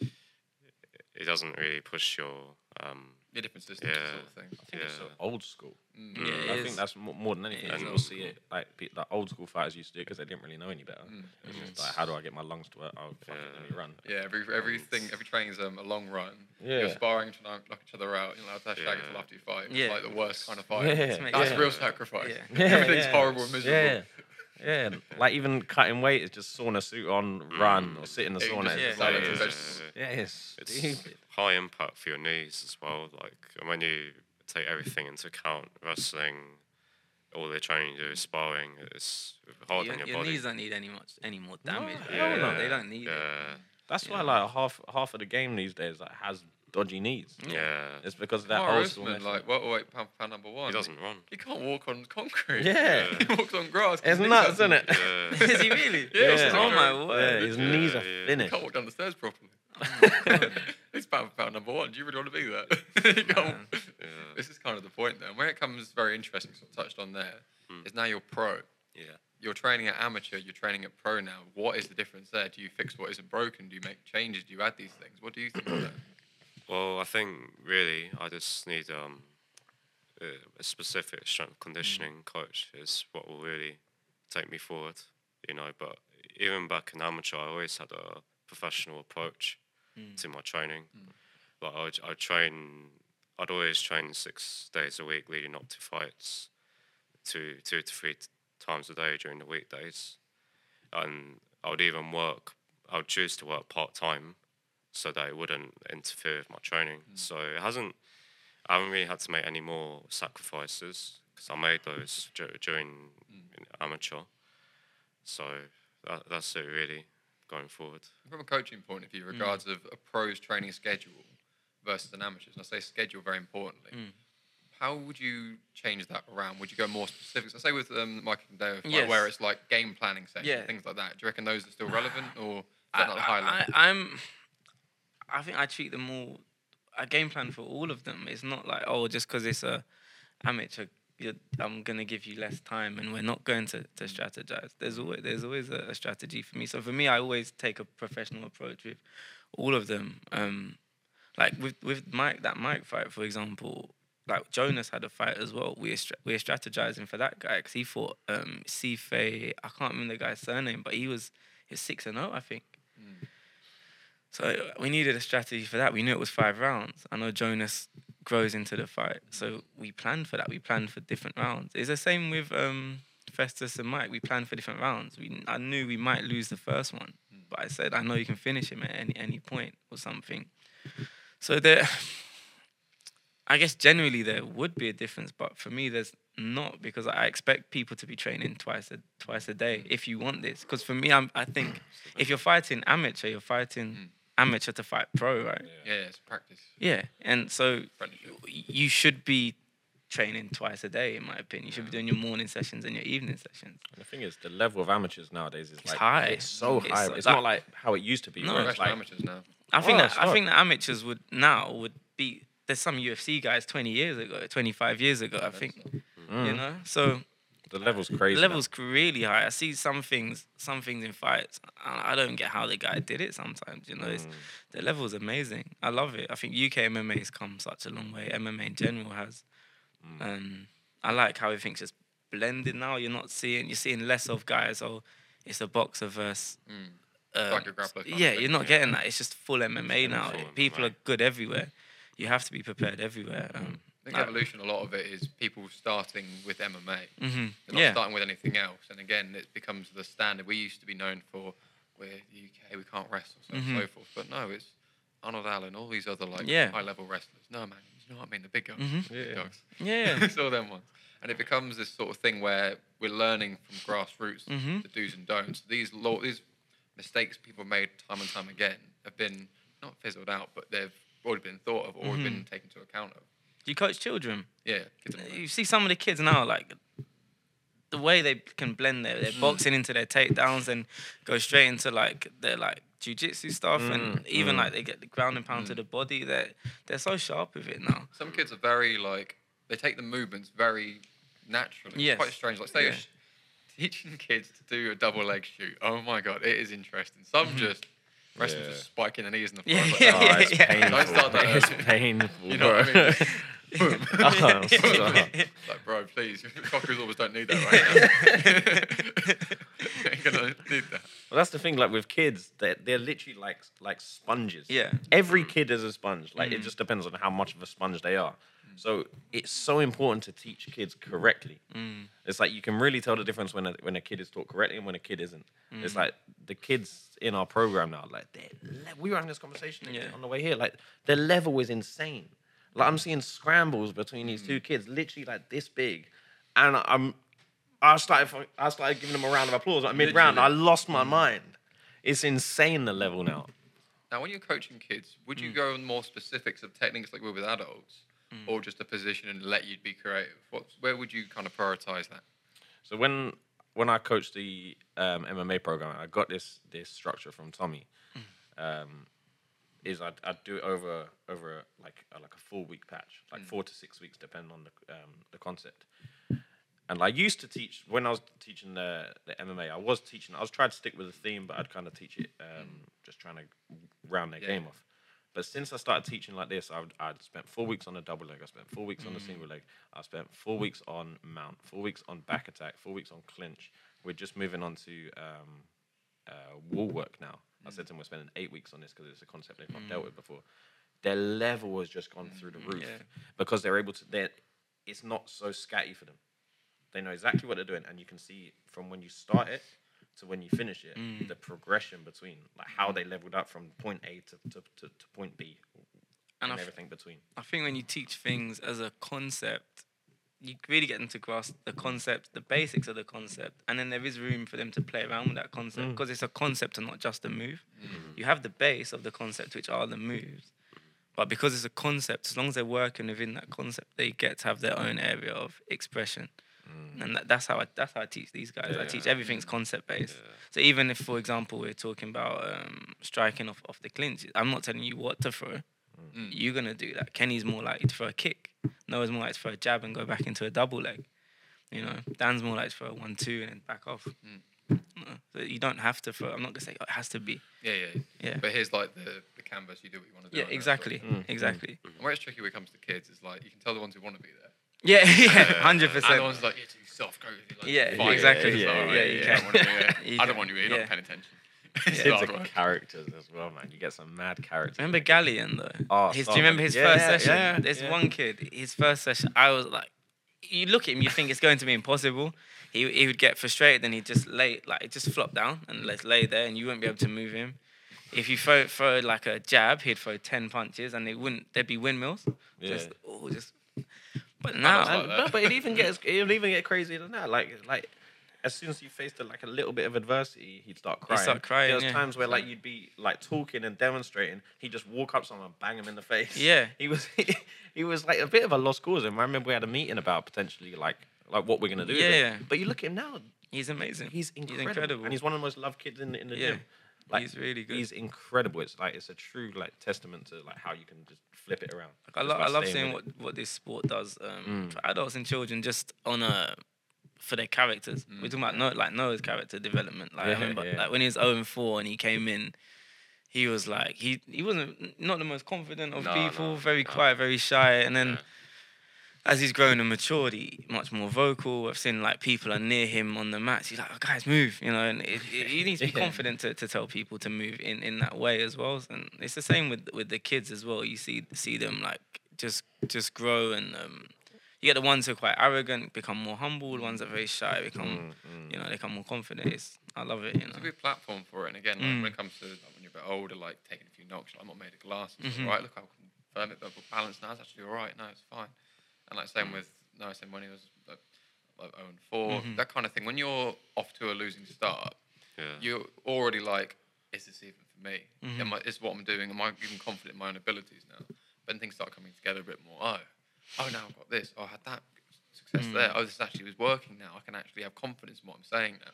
it doesn't really push your um, yeah, different systems, Yeah. sort of thing. I think it's so Yeah. old school. Mm. Yeah, it I is. think that's mo- more than anything. It is People old see it like pe- like old school fighters used to do it because they didn't really know any better. Mm. It's just like, how do I get my lungs to work? Oh, fuck it, let me run. Yeah, every everything, every training is um, a long run. Yeah. You're sparring to knock, knock each other out. You're allowed to have shag Yeah. until after you fight. It's Yeah. like the worst kind of fight. Yeah, That's yeah. real sacrifice. Yeah. Yeah, Everything's yeah. horrible and miserable. Yeah. Yeah, like even cutting weight is just sauna suit on, run, or sit in the Yeah, you sauna. just It's Yeah. like- and Yeah. yeah, it's, it's stupid. high impact for your knees as well. Like when you take everything into account, wrestling, all the training you do, is sparring, it's hard your on your, your body. knees don't need any much any more damage. hell no. They don't need it. yeah, That's why like half half of the game these days like has dodgy knees. yeah. It's because of that Kamaru old school. Usman, method. like welterweight pound, pound number one. He doesn't run. He can't walk on concrete. yeah, he walks on grass. it's nuts, are- isn't it? Yeah. Is he really? Yeah, Yeah. Oh my Yeah, word. his Yeah, knees are yeah. He finished. can't walk down the stairs properly. Oh He's pound for pound number one. Do you really want to be that? You can't- Man. yeah. This is kind of the point, though. And where it comes very interesting, sort of touched on there, Mm. is now you're pro. Yeah. You're training at amateur. You're training at pro now. What is the difference there? Do you fix what isn't broken? Do you make changes? Do you add these things? What do you think of that? Well, I think really I just need um, a, specific strength conditioning mm. coach is what will really take me forward, you know. But even back in amateur, I always had a professional approach mm. to my training. Mm. Like I would, I'd train, I'd always train six days a week leading up to fights, two two to three t- times a day during the weekdays, and I would even work. I would choose to work part time so that it wouldn't interfere with my training. So it hasn't. I haven't really had to make any more sacrifices because I made those dur- during amateur. So that, that's it really going forward. From a coaching point of view, regards of a pro's training schedule versus an amateur's, and I say schedule very importantly. Mm. How would you change that around? Would you go more specific? So say with um, Mike and Dave, Yes. where it's like game planning sessions, Yeah. things like that. Do you reckon those are still relevant, or is I, not a high level? I, I'm. I think I treat them all. A game plan for all of them. It's not like oh, just because it's a amateur, I'm gonna give you less time, and we're not going to, to strategize. There's always there's always a, a strategy for me. So for me, I always take a professional approach with all of them. Um, like with with Mike that Mike fight, for example. Like Jonas had a fight as well. We were were strategizing for that guy because he fought um Sife. I can't remember the guy's surname, but he was he's six and zero, I think. So we needed a strategy for that. We knew it was five rounds. I know Jonas grows into the fight, so we planned for that. We planned for different rounds. It's the same with um, Festus and Mike. We planned for different rounds. We I knew we might lose the first one, but I said I know you can finish him at any any point or something. So there, I guess generally there would be a difference, but for me there's not because I expect people to be training twice a twice a day if you want this. Because for me, I'm I think if you're fighting amateur, you're fighting amateur to fight pro, right? Yeah, it's practice. Yeah, and so you should be training twice a day, in my opinion. You should be doing your morning sessions and your evening sessions. The thing is, the level of amateurs nowadays is like high. It's so It's high. so- It's like- not like how it used to be. No. where it's like, amateurs now. I think Oh, that I think the amateurs would now would be. There's some UFC guys 20 years ago, 25 years ago. I think you mm. know. So the level's crazy. the level's really high. I see some things, some things in fights. I I don't get how the guy did it. Sometimes you know, it's, Mm. the level's amazing. I love it. I think UK MMA has come such a long way. MMA in general has. Mm. And I like how everything's just blended now. You're not seeing you're seeing less of guys. Oh, it's a boxer versus. um, like grappler yeah, you're not getting that. It's just full MMA now. full People MMA. are good everywhere. You have to be prepared everywhere. Um, think like- evolution, a lot of it is people starting with MMA. mhm, They're not Yeah. starting with anything else. And again, it becomes the standard. We used to be known for we're UK, we can't wrestle, so on and so forth. But no, it's Arnold Allen, all these other like Mm-hmm. Yeah. high level wrestlers. No man, you know what I mean? The big guys. Mhm. Big Yeah. dogs. Yeah. it's all them ones. And it becomes this sort of thing where we're learning from grassroots Mhm. the do's and don'ts. These law, these mistakes people made time and time again have been not fizzled out, but they've already been thought of, already been taken to account of. Do you coach children? Yeah, You see some of the kids now, like the way they can blend their, their mm. boxing into their takedowns and go straight into like their like jujitsu stuff, and mm, even mm. like they get the ground and pound to the body. They're they're so sharp with it now. some kids are very like they take the movements very naturally. Yes. It's quite strange. Like say you're Yeah. sh- teaching kids to do a double leg shoot. Oh my god, it is interesting. Some mm-hmm. just wrestlers Yeah. just spiking the knees in the Yeah, floor. Like yeah, that. Oh, it's yeah. painful. Don't start that It's painful. You know what I bro. mean? Boom. Oh, like, bro, please, cockers always don't need that right now. Ain't gonna need that. Well, that's the thing. Like with kids, they're they're literally like like sponges. Yeah. Every kid is a sponge. Like Mm. it just depends on how much of a sponge they are. So it's so important to teach kids correctly. Mm. It's like you can really tell the difference when a, when a kid is taught correctly and when a kid isn't. Mm. It's like the kids in our program now. Like they, we were having this conversation Yeah. on the way here. Like their level is insane. Like I'm seeing scrambles between these Mm. two kids, literally like this big, and I'm. I started. I started giving them a round of applause at mid round. I lost my mind. It's insane the level now. Now, when you're coaching kids, would Mm. you go on more specifics of techniques like we would with adults, or just a position and let you be creative? What's, where would you kind of prioritize that? So when when I coached the um, MMA program, I got this this structure from Tommy. Um, is I'd, I'd do it over over like a, like a four week patch, like four to six weeks, depending on the um, the concept. And I used to teach when I was teaching the, the MMA. I was teaching. I was trying to stick with the theme, but I'd kind of teach it, um, just trying to round their Yeah. game off. But since I started teaching like this, I've, I'd spent four weeks on a double leg. I spent four weeks on a single leg. I spent four weeks on mount, four weeks on back attack, four weeks on clinch. We're just moving on to um, uh, wall work now. I said to them, we're spending eight weeks on this because it's a concept they've not dealt with before. Their level has just gone through the roof Yeah. because they're able to. They're, it's not so scatty for them. They know exactly what they're doing, and you can see from when you start it to when you finish it, Mm. the progression between like how they leveled up from point A to, to, to, to point B And and, f- everything between. I think when you teach things as a concept, you really get them to grasp the concept, the basics of the concept, and then there is room for them to play around with that concept Mm. because it's a concept and not just a move. You have the base of the concept, which are the moves, but because it's a concept, as long as they're working within that concept, they get to have their own area of expression. Mm. And that, that's how I that's how I teach these guys. I teach everything's concept based. So even if, for example, we're talking about um, striking off, off the clinch, I'm not telling you what to throw. Mm. You're gonna do that. Kenny's more likely to throw a kick. Noah's more likely to throw a jab and go back into a double leg. You know, Dan's more likely to throw a one-two and then back off. Mm. No, so you don't have to throw. I'm not gonna say oh, it has to be. Yeah, yeah. Yeah. But here's like the, the canvas. You do what you want to do. Yeah, that, exactly, of- exactly. And where it's tricky when it comes to kids is like you can tell the ones who want to be there. Yeah, yeah, hundred And the percent. ones like you're too soft. Go. Like, Yeah, fight. exactly. It's like, Yeah, alright, yeah, you I can. don't want to be. You I can. don't want you. You're Yeah. not paying attention. It's Kids hard are characters as well, man. You get some mad characters. Remember Galleon though? Oh, his, do you remember his Yeah, first yeah, session? yeah, There's yeah. one kid. His first session, I was like, you look at him, you think it's going to be impossible. He he would get frustrated, and he'd just lay like just flop down and let lay there, and you wouldn't be able to move him. If you throw throw like a jab, he'd throw ten punches, and they wouldn't. There'd be windmills. Yeah. Just oh, just. But now, like no, but it even gets it'll even get crazier than that. Like like as soon as you faced a, like a little bit of adversity, he'd start crying. start crying, There was yeah. times where like you'd be like talking and demonstrating, he'd just walk up to someone, and bang him in the face. Yeah. he was he was like a bit of a lost cause. And I remember we had a meeting about potentially like like what we're gonna do. with. Yeah. but you look at him now, he's amazing. he's incredible, incredible. and he's one of the most loved kids in the, in the Yeah. gym. Like, He's really good. He's incredible. It's like it's a true like testament to like how you can just flip it around. I, just lo- I love seeing what, what this sport does um, Mm. for adults and children, just on a for their characters. We're talking about Noah, like Noah's character development. Like Yeah, I remember, yeah. like when he was 0 and 4 and he came in, he was like he he wasn't not the most confident of No, people, no, very no. quiet, very shy, and then. Yeah. As he's grown and matured, he much more vocal. I've seen like people are near him on the mats. He's like, oh, "Guys, move!" You know, and it, it, he needs to be Yeah. confident to, to tell people to move in, in that way as well. And it's the same with with the kids as well. You see see them like just just grow and um, you get the ones who are quite arrogant become more humble. The ones that are very shy become Mm, you know they become more confident. It's, I love it. You know. It's a good platform for it. And again, like, Mm. when it comes to like, when you're a bit older, like taking a few knocks, like, I'm not made of glass. It's Mhm. all right. Look, how firm it, but balance now. It's actually all right. No, it's fine. And like Mm. same with no, same when he was like, like 0 and 4, Mhm. that kind of thing. When you're off to a losing start, Yeah. you're already like, is this even for me? Mhm. Am I, is what I'm doing? Am I even confident in my own abilities now? Then things start coming together a bit more. Oh, oh, now I've got this. Oh, I had that success Mm. there. Oh, this actually was working now. I can actually have confidence in what I'm saying now.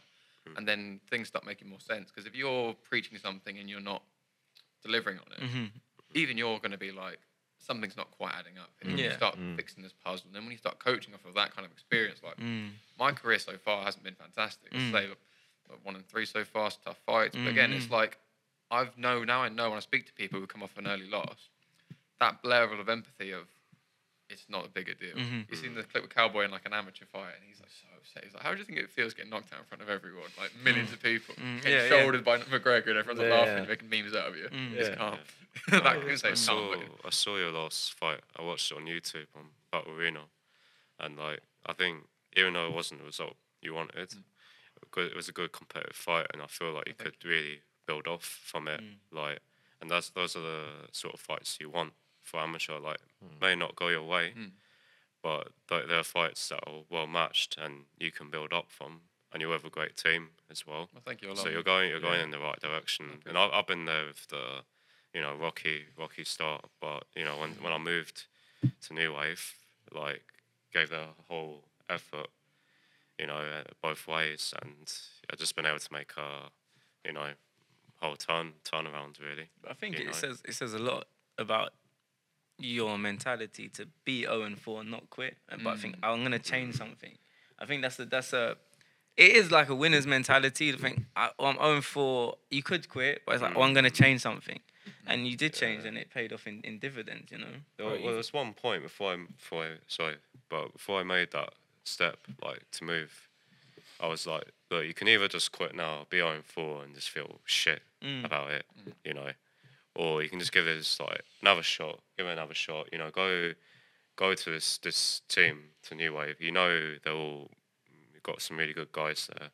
And then things start making more sense. Because if you're preaching something and you're not delivering on it, Mhm. even you're going to be like, something's not quite adding up. And you Yeah. start Mm. fixing this puzzle. And then when you start coaching off of that kind of experience, like Mm. my career so far hasn't been fantastic. Mm. say like, one and three so far, tough fights. But again, it's Mhm. like I've know now I know when I speak to people who come off an early loss, that level of empathy of it's not a bigger deal. Mhm. You've seen the clip with Cowboy in like an amateur fight, and he's like so upset. He's like, "How do you think it feels getting knocked out in front of everyone, like millions of people, Mm, getting yeah, yeah. shouldered by McGregor, and everyone's like, Yeah. laughing, making memes out of you? Mm. It's calm. Yeah. that can say I saw, I saw your last fight. I watched it on YouTube on Battle Arena, and like I think even though it wasn't the result you wanted, Mm. it was a good competitive fight, and I feel like you Thank could really build off from it. Mm. Like, and that's those are the sort of fights you want for amateur. Like, may not go your way, Mm. but th- there are fights that are well matched, and you can build up from, and you have a great team as well. well, thank you. So you're going, you're going Yeah. in the right direction. Okay. And I've, I've been there with the, you know, rocky, rocky start. But you know, when when I moved to New Wave, like gave the whole effort, you know, uh, both ways, and I've just been able to make a, you know, whole turn turnaround really. I think it know. says it says a lot about your mentality to be 0 and 4 and not quit. And But I think I'm gonna change something. I think that's a that's a it is like a winner's mentality to think I, I'm 0 and 4. You could quit, but it's like oh, I'm gonna change something, and you did change, and it paid off in, in dividends. You know. Well, there was one point before I, before I, sorry, but before I made that step, like to move, I was like, look, you can either just quit now, be on four, and just feel shit Mm. about it, you know, or you can just give this like another shot, give it another shot, you know, go, go to this this team to New Wave. You know, they're all you've got some really good guys there,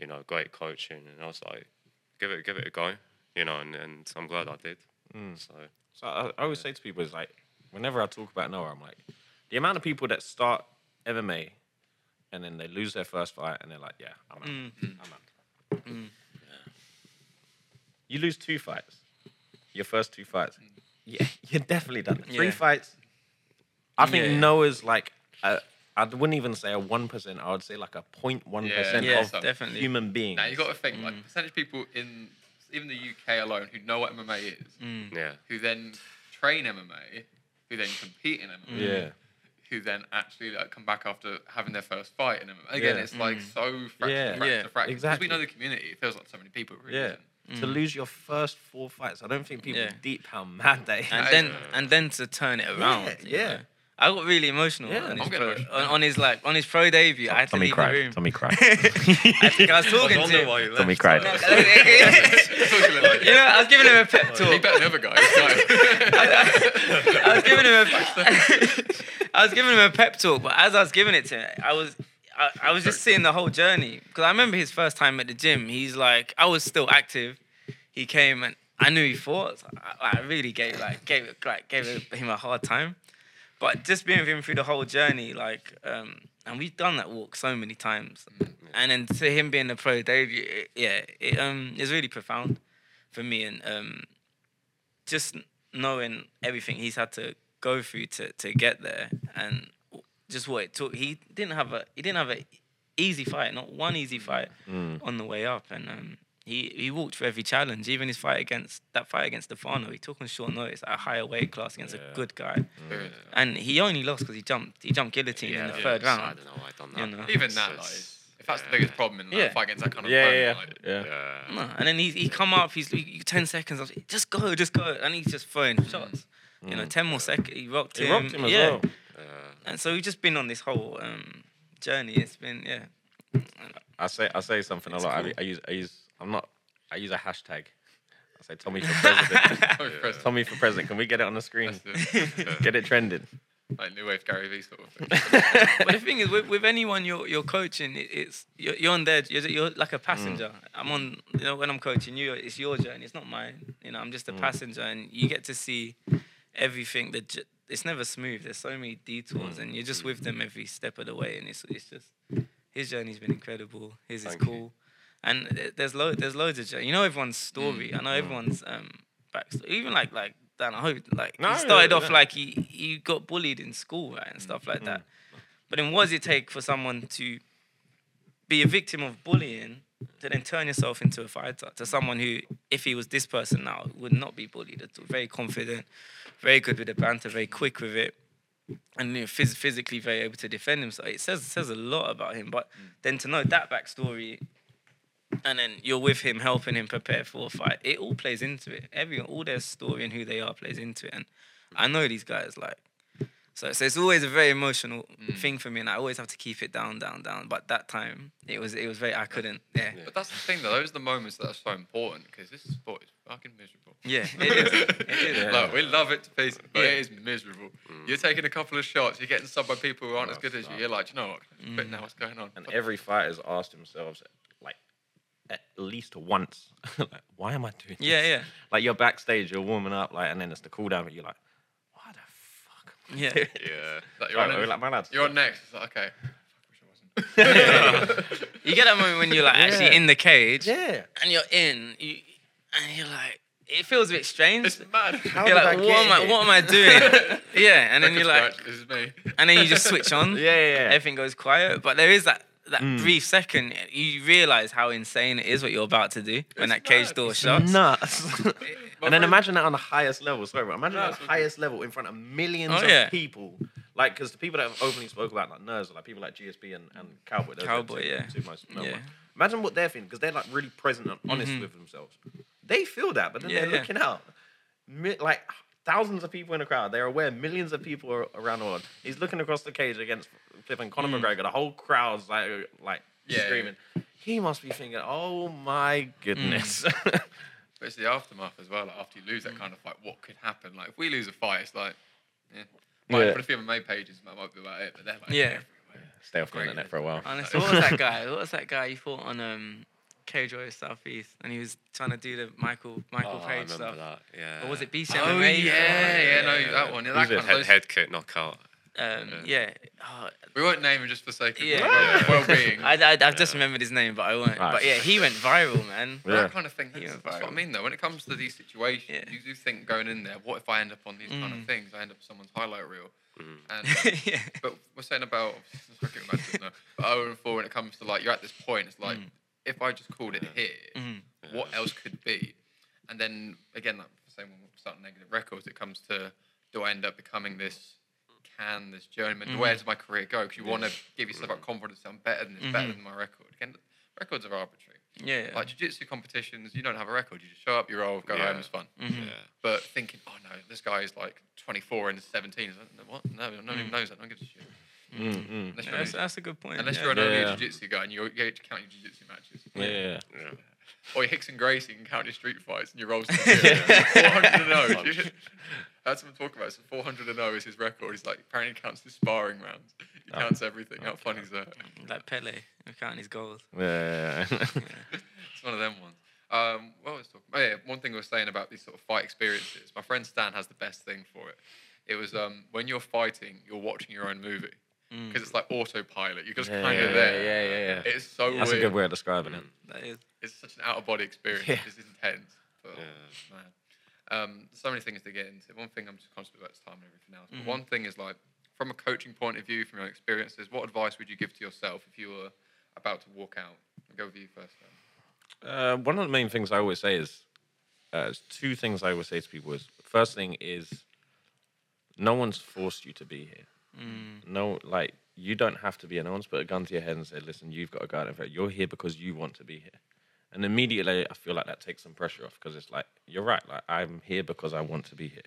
you know, great coaching, and I was like, give it, give it a go, you know, and, and I'm glad I did. Mm. So So I, I always say to people, is like, whenever I talk about Noah, I'm like, the amount of people that start MMA and then they lose their first fight and they're like, yeah, I'm out. Mm. I'm out. Mm. You lose two fights, your first two fights. Yeah, you're definitely done. Three Yeah. fights. I think Yeah. Noah's like, a, I wouldn't even say a 1%, I would say like a 0.1% Yeah, of definitely. human beings. Now you got to think Mm. like percentage of people in even the UK alone who know what MMA is, Mm. yeah. who then train MMA, who then compete in MMA, yeah. who then actually like, come back after having their first fight in MMA. Again, Yeah. it's like Mm. so fractured, Yeah. fractured, Yeah, fractured. Because exactly. we know the community. It feels like so many people. It Really Yeah. isn't. To mm. lose your first four fights, I don't think people Yeah. deep how mad they and That then and then to turn it around. you yeah. know. I got really emotional Yeah. on, I'm his getting pro, emotional. on, on his like on his pro debut. I had to leave the room. Tommy cried. I think I was talking to him. you Tommy cried. You know, I was giving him a pep He talk. better than the other guy. He's like- I was giving him a, I was giving him a pep talk, but as I was giving it to him, I was, I, I was just seeing the whole journey because I remember his first time at the gym. He's like, I was still active. He came and I knew he fought. So I, I really gave like gave like gave him a hard time, but just being with him through the whole journey, like, um, and we've done that walk so many times, and then to him being a pro debut, it, yeah, it um is really profound for me, and um, just knowing everything he's had to go through to to get there, and just what it took. He didn't have a he didn't have a easy fight, not one easy fight mm. on the way up, and um, he he walked through every challenge. Even his fight against that fight against Stefano, he took on short notice at a higher weight class against Yeah. a good guy, Good. and he only lost because he jumped he jumped guillotine in the third round. I don't know why I done You know. Even that, It's- like, if that's the biggest problem in like, Yeah. a fight against that kind of Yeah, opponent, yeah, like, yeah. Yeah. No, and then he he come up, he's like, ten seconds. I was like, just go, just go, and he's just throwing shots. You know, mm. ten more seconds. He rocked He him. rocked him as yeah. well. Yeah. And so we've just been on this whole um, journey. It's been yeah. I say I say something It's a lot. I- cool. I, use I use I'm not I use a hashtag. I say Tommy for president. oh, impressive. Tommy for president. Can we get it on the screen? It. Get it trending. like new wave Gary Vee sort of thing. but the thing is, with, with anyone you're you're coaching, it, it's you're, you're on there. You're, you're like a passenger. I'm on. You know, when I'm coaching you, it's your journey. It's not mine. You know, I'm just a passenger, and you get to see everything. That j- it's never smooth. There's so many detours, mm, and you're just mm, with them mm. every step of the way. And it's it's just his journey's been incredible. His is Thank you. cool, and there's lo- there's loads of journey. You know everyone's story. I know everyone's um backstory. Even like like Dan, I hope like No, he started yeah, off yeah. like he he got bullied in school right and stuff like that. But then what does it take for someone to be a victim of bullying to then turn yourself into a fighter? To someone who, if he was this person now, would not be bullied at all. Very confident, very good with the banter, very quick with it. And you know, phys- physically very able to defend himself. It says says a lot about him. But then to know that backstory, and then you're with him, helping him prepare for a fight. It all plays into it. Everyone, all their story and who they are plays into it. And I know these guys like. So, so it's always a very emotional mm. thing for me, and I always have to keep it down, down, down. But that time, it was it was very I couldn't. Yeah, But that's the thing, though. Those are the moments that are so important because this sport is fucking miserable. yeah, it is. It is. Yeah. Look, we love it to pieces, but Yeah. it is miserable. Mm. You're taking a couple of shots, you're getting subbed by people who aren't as good as you. You're like, "Do you know what? But mm. now what's going on? And every fighter's asked themselves, like, at least once, like, why am I doing this? Yeah, yeah, Like, you're backstage, you're warming up, like, and then it's the cool down, but you're like, why the fuck? am I yeah. doing Yeah. Like, you're, Right, on, we're like, my lads. you're on next. It's like, okay. Fuck, I wish I wasn't. You get that moment when you're like actually Yeah. in the cage, Yeah. and you're in, you, and you're like, it feels a bit strange. It's mad. How you're like, I what am I? What am I doing? yeah, and then Record you're like, this is me. and then you just switch on. Yeah, yeah, yeah. Everything goes quiet, but there is that that Mm. brief second you realize how insane it is what you're about to do when It's that cage mad. door It's shuts. nuts. and then imagine that on the highest level. Sorry, but imagine No, that it's all highest level in front of millions Oh, of yeah. people. Like, because the people that have openly spoke about like nerves, are like people like GSP and, and Cowboy. those are the Cowboy, two- yeah. two most Yeah. ones. Imagine what they're feeling because they're like really present and honest Mhm. with themselves. They feel that, but then Yeah, they're yeah. looking out. Like thousands of people in the crowd. They're aware millions of people are around the world. He's looking across the cage against flipping Conor Mm. McGregor. The whole crowd's like like Yeah, screaming. He must be thinking, "Oh my goodness." Mm. But it's the aftermath as well. Like after you lose that kind of fight, what could happen? Like if we lose a fight, it's like, yeah. Might Yeah. put a few MMA pages. That might be about it. But they're like, Yeah. everywhere. Stay off the internet for a while. Honestly, what was that guy? What was that guy you fought on um, Cage Warriors Southeast, and he was trying to do the Michael Michael Oh, I Page remember stuff. that. Yeah. Or was it BC Oh MMA? yeah, yeah, no, Yeah. that one. Yeah, Who's that it? kind head, of, those, head kick knockout. Um, yeah. Oh, we won't name him just for sake of Yeah. well- well-being. I, I, I've just remembered his name, but I won't. Right. But yeah, he went viral, man. Yeah. That kind of thing. He That's, went that's what I mean, though. When it comes to these situations, Yeah. you do think going in there, what if I end up on these kind Mm. of things? I end up on someone's highlight reel. Mhm. And yeah. but we're saying about let's get back to it now. But 0 and 4 when it comes to like you're at this point, it's like Mm. If I just called it here, Mhm. what else could be? And then again, like the same when we're starting negative records, it comes to do I end up becoming this can, this journeyman? Mhm. Where does my career go? Because you want to give yourself that confidence that I'm better than this, better Mhm. than my record. Again, records are arbitrary. Yeah. Like jiu-jitsu competitions, you don't have a record. You just show up, you roll, go Yeah. home, it's fun. Mhm. Yeah. But thinking, oh no, this guy is like 24 and 17. It's like, what? No, no one even Mm. knows that. No one gives a shit. Mm, mm. Unless that's, that's a good point. unless yeah. you're an only Yeah. a jiu-jitsu guy and you you get to count your jiu-jitsu matches. Yeah, yeah. Yeah. Or you're Rickson Gracie can count your street fights and your rolls. 400 and 0. I had someone talk about. So 400 and 0 is his record. He's like, apparently counts his sparring rounds. He Oh. counts everything. How funny is that? Like Pele, counting his goals. Yeah. It's one of them ones. Um, what was I talking? Oh yeah, one thing we were saying about these sort of fight experiences. My friend Stan has the best thing for it. It was um, when you're fighting, you're watching your own movie because it's like autopilot. You're just Yeah, kind of yeah, there. yeah, yeah, yeah. It's so That's a good way of describing it. That is. It's such an out of body experience. Yeah. It's intense. But, Yeah. man. Um, so many things to get into. One thing I'm just conscious about is time and everything else. Mm-hmm. But one thing is like, from a coaching point of view, from your experiences, what advice would you give to yourself if you were about to walk out? I'll go with you first. Then. Uh, one of the main things I always say is uh, two things I always say to people is first thing is no one's forced you to be here. Mm. No, like you don't have to be one's put a gun to your head and said, "Listen, you've got to go out and fight." You're here because you want to be here. And immediately, I feel like that takes some pressure off because it's like you're right. Like I'm here because I want to be here.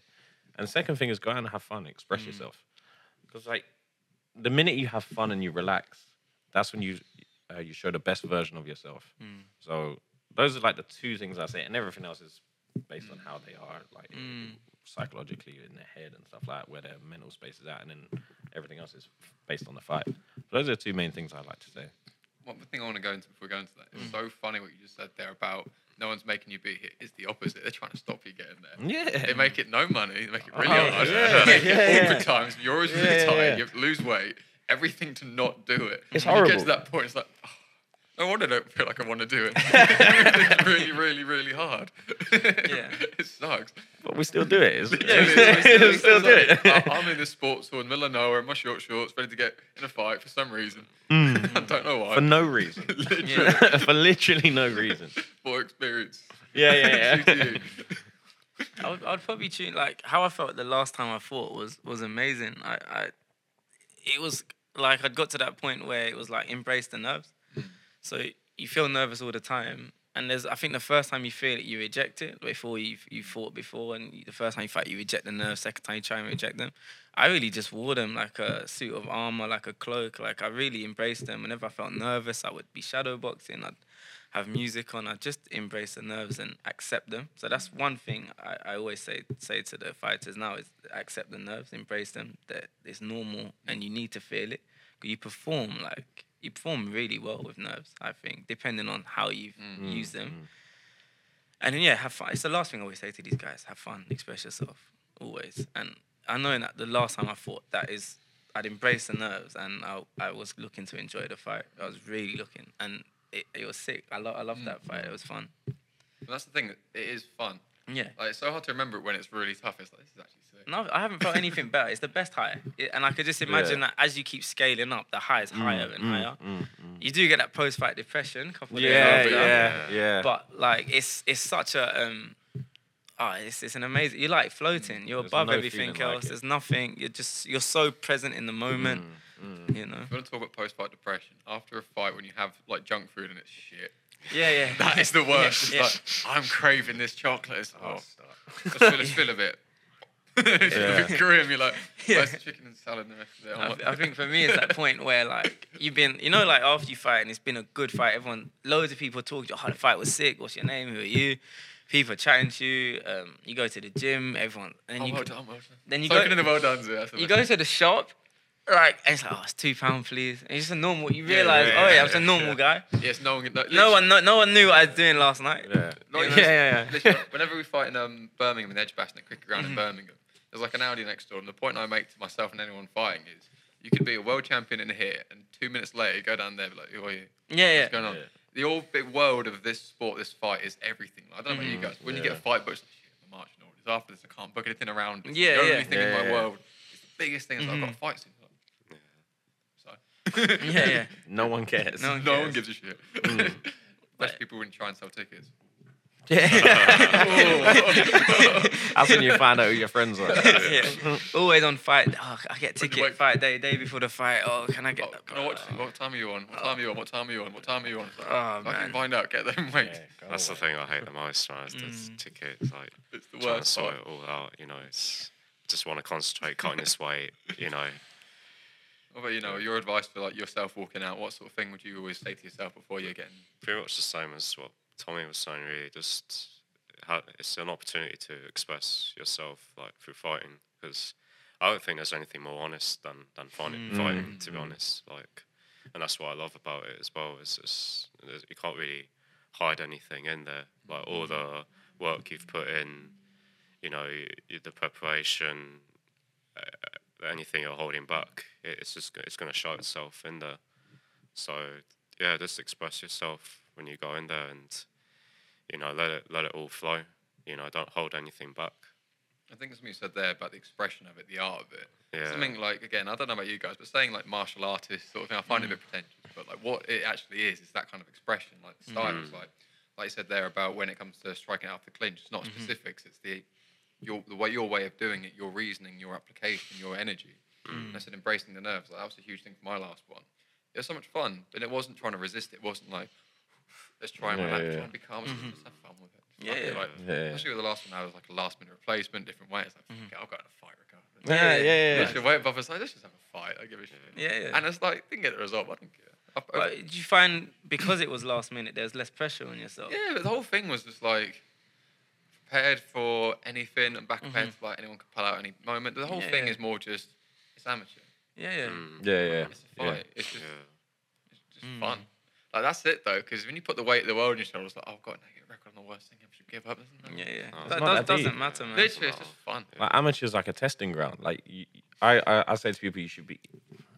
And second thing is go out and have fun, express mm. yourself. Because like the minute you have fun and you relax, that's when you uh, you show the best version of yourself. Mm. So those are like the two things I say, and everything else is based on how they are, like psychologically in their head and stuff like that, where their mental space is at, and then everything else is based on the fight. So those are the two main things I like to say. One thing I want to go into before we go into that is mm. so funny what you just said there about no one's making you be here. It's the opposite. They're trying to stop you getting there. Yeah. They make it no money. They make it really Oh, hard. yeah, yeah, it yeah. times. You're always really Yeah, yeah, tired. yeah. You have to lose weight. Everything to not do it. It's When You get to that point. It's like, oh, Oh, no wonder I don't feel like I want to do it. it's really, really, really hard. Yeah. it sucks. But we still do it. Isn't it. Yeah, we still do it. I- I'm in this sports hall in the middle of nowhere in my short shorts, ready to get in a fight for some reason. Hmm. I don't know why. For no reason. Literally, For literally no reason. for experience. Yeah, yeah, Shoot to yeah. you. I would, I'd probably tune like how I felt the last time I fought was was amazing. I, I it was like I'd got to that point where it was like embrace the nerves. So you feel nervous all the time, and there's I think the first time you feel it, you reject it. Before you've, you fought before, and the first time you fight, you reject the nerves. Second time you try and reject them. I really just wore them like a suit of armor, like a cloak. Like I really embraced them. Whenever I felt nervous, I would be shadow boxing. I'd have music on. I just embrace the nerves and accept them. So that's one thing I, I always say say to the fighters now is accept the nerves, embrace them. That it's normal and you need to feel it. you perform like you perform really well with nerves. I think depending on how you've mm. Mm, used them. Mm. And then yeah, have fun. It's the last thing I always say to these guys: have fun, express yourself, always. And I know that the last time I fought, that is, I'd embrace the nerves, and I, I was looking to enjoy the fight. I was really looking, and it, it was sick. I love I loved that fight. It was fun. But that's the thing. It is fun. Yeah. Like it's so hard to remember it when it's really tough. It's like this is actually sick. No, I haven't felt anything better. It's the best high, It- and I could just imagine Yeah. that as you keep scaling up, the high is higher and higher. mm, You do get that post-fight depression, a couple of days Yeah, after. yeah, yeah. But like, it's it's such a um, oh, it's it's an amazing. You're like floating. You're There's above no everything feeling like else. There's nothing. You're just you're so present in the moment. Mm, You know. If you want to talk about post-fight depression, after a fight when you have like junk food and it's shit, Yeah, yeah. that is the worst. Yeah, It's like I'm craving this chocolate. It's, oh, stop. let's fill, let's fill a bit. it's a bit grim. You're like, Yeah. where's the chicken and salad and the rest of it? I, I think for me it's that point where like you've been you know like after you fight and it's been a good fight everyone loads of people talk to you oh the fight was sick what's your name who are you people chatting to you um, you go to the gym everyone and Oh, you well done, well done. then you Soaking go- in the well done, yeah. you go to the shop like it's like oh it's two pound please and it's just a normal you Yeah, realize yeah, oh yeah yeah, I'm just a normal yeah. guy Yes, no one. No, no one no, no one knew what I was doing last night Yeah. Like, Yeah, yeah, yeah. whenever we fight in um, Birmingham in Edgbaston at Cricket Ground Mm-hmm. in Birmingham, there's like an Audi next door, and the point I make to myself and anyone fighting is, you could be a world champion in here, and two minutes later you go down there, and be like, who are you? yeah yeah What's going on? Yeah. The whole big world of this sport, this fight is everything. I don't know about you Mhm. guys. When you get a fight, but it's like, shit, my marching orders after this, I can't book anything around. It's Yeah, the only yeah. thing in Yeah, my yeah. world. It's the biggest thing. Is like, I've got Mhm. a fight soon. Like, So. yeah yeah No one cares. No one No one gives a shit. Mm. Most people wouldn't try and sell tickets. Yeah. That's when you find out who your friends are. yeah. Always on fight. Oh, I get When you ticket fight day, day before the fight. Oh, can I get? Oh, can I watch? What time are you on? What time are you on? What time are you on? What time are you on? Like, Oh, I can find out. Get them. Wait. Yeah, go That's the thing I hate the most, man. Is Mm. the tickets, like It's the trying to worst sort it all out. You know, it's just want to concentrate, cutting this weight. You know, What about you know your advice for like yourself walking out? What sort of thing would you always say to yourself before you're getting? pretty much the same as what Tommy was saying. Really, just it's an opportunity to express yourself like through fighting because I don't think there's anything more honest than than fighting. Fighting, to be honest, like, and that's what I love about it as well. Is just you can't really hide anything in there. Like all the work you've put in, you know, the preparation, uh, anything you're holding back, it's just it's going to show itself in there. So yeah, just express yourself when you go in there, and you know, let it let it all flow. You know, don't hold anything back. I think something you said there about the expression of it, the art of it. Yeah. Something like again, I don't know about you guys, but saying like martial artist sort of thing, I find it a bit mm. pretentious. But like what it actually is, is that kind of expression. Like the style is mm. like, like you said there about when it comes to striking out the clinch, it's not mm-hmm. specifics. It's the your the way your way of doing it, your reasoning, your application, your energy. Mm. And I said embracing the nerves. Like, that was a huge thing for my last one. It was so much fun, and it wasn't trying to resist. It wasn't like let's try and Yeah, relax, yeah. try and be calm. Let's mm-hmm. have fun with it. Yeah, yeah. like, Yeah, yeah. Especially with the last one, I was like a last minute replacement, different way. It's like, mm-hmm. fuck it, I'll go in a fight regardless. Yeah, yeah, yeah. Literally, way above us, like, let's just have a fight. I give a shit. Yeah, yeah. And it's like, didn't get the result, but I don't care. I, I- But did you find because it was last minute, there's less pressure on yourself? yeah, but the whole thing was just like prepared for anything and back prepared Mhm. for like anyone could pull out any moment. The whole Yeah, thing yeah. is more just it's amateur. Yeah, yeah. Mm. Yeah, yeah. It's a fight. It's just Yeah. it's just Mm. fun. Like that's it though, because when you put the weight of the world on your shoulders, like oh, I've got a negative record on the worst thing, I should give up. Isn't it? Yeah, yeah. Oh, that not does, that doesn't matter, man. Literally, it's just fun. Like amateurs like a testing ground. Like you, I, I, I say to people, you should be.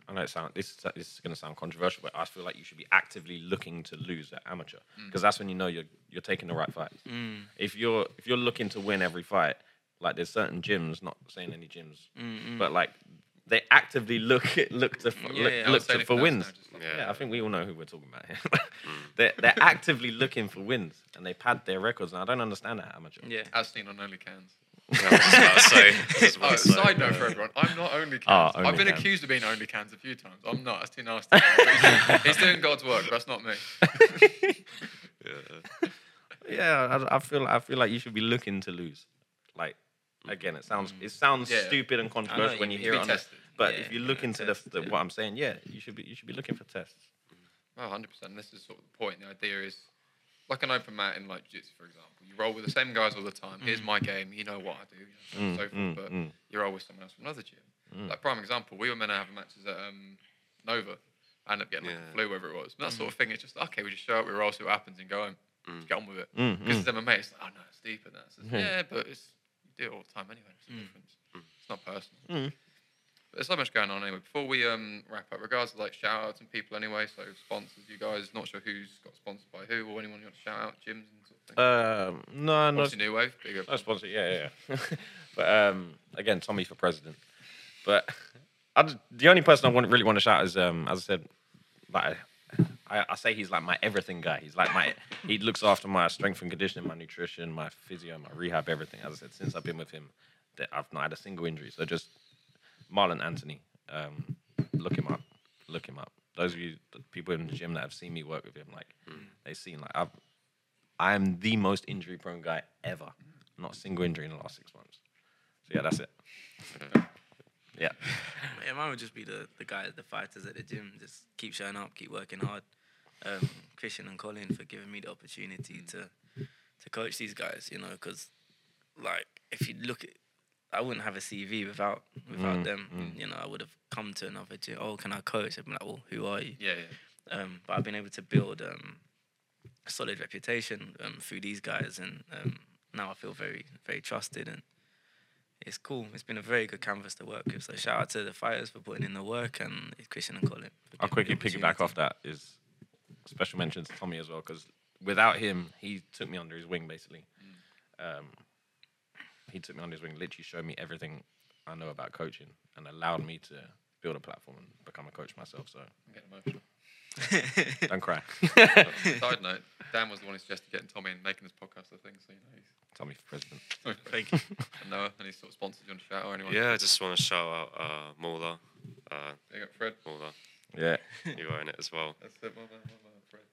I know it sound this is this is going to sound controversial, but I feel like you should be actively looking to lose at amateur because that's when you know you're you're taking the right fights. Mm, If you're if you're looking to win every fight, like there's certain gyms, not saying any gyms, mm, mm. but like they actively look at look to Yeah, look, yeah, look to, for wins. like- Yeah. Yeah, I think we all know who we're talking about here. they're they're actively looking for wins and they pad their records, and I don't understand that amateur. yeah. As seen on Only Cans. Yeah, I was about to say, I was about Oh, side note for everyone, I'm not only cans. Ah, I've been cans. accused of being only cans a few times. I'm not. That's too nasty. He's, he's doing God's work. That's not me. Yeah. Yeah, I, I feel I feel like you should be looking to lose. Like again, it sounds it sounds Yeah. stupid and controversial you when you hear it. On, tested. but Yeah, if you look into the, the what I'm saying, yeah, you should be you should be looking for tests. Oh, 100%. This is sort of the point. The idea is like an open mat in like jiu-jitsu, for example. You roll with the same guys all the time. Here's my game. You know what I do. You know, Mm, so forth. mm, but mm. you roll with someone else from another gym. Mm. Like prime example, we were meant to have matches at um, Nova. I ended up getting like Yeah. a flu, whatever it was. But that sort of thing, it's just okay. We just show up, we roll, see what happens, and go home. Just get on with it. Mm, Because mm. it's MMA. It's like, oh no, it's deeper than that. It's Yeah. but it's you do it all the time anyway. It's the difference. It's not personal. But there's so much going on anyway. Before we um wrap up, regards to like shout outs and people anyway. So sponsors, you guys. Not sure who's got sponsored by who or anyone you want to shout out, gyms and sort of thing. Um, no, no, Obviously, New Wave, big up. no sponsor. Yeah, yeah. yeah. but um, again, Tommy for president. But I, just- the only person I want, really want to shout is, um, as I said, like I, I say he's like my everything guy. He's like my he looks after my strength and conditioning, my nutrition, my physio, my rehab, everything. As I said, since I've been with him, I've not had a single injury. So just Marlon Anthony, um, look him up, look him up. Those of you the people in the gym that have seen me work with him, like they've seen like I've I am the most injury prone guy ever. Not a single injury in the last six months. So yeah, that's it. Yeah. Yeah, mine would just be the, the guys, the fighters at the gym. Just keep showing up, keep working hard. Um, Christian and Colin for giving me the opportunity to to coach these guys. You know, because like if you look at, I wouldn't have a CV without without Mm, them. mm. You know, I would have come to another gym. Oh, can I coach? I'd be like, well, who are you? Yeah, yeah. Um, but I've been able to build um, a solid reputation um, through these guys, and um, now I feel very, very trusted, and it's cool. It's been a very good canvas to work with. So shout out to the fighters for putting in the work, and Christian and Colin. I'll quickly piggyback off that is special mention to Tommy as well because without him, he took me under his wing basically. Um, he took me under his wing, literally showed me everything I know about coaching and allowed me to build a platform and become a coach myself. So I'm getting emotional. don't cry. Side note: Dan was the one who suggested getting Tommy and making this podcast. I think so. You know, Tommy for president. he's Thank you. and Noah, any sort of sponsors you want to shout out or anyone? Yeah, I just want to shout out uh, Mula. Uh, Big up Fred. Mula, Yeah. you were in it as well. That's it. My man, my man, Fred.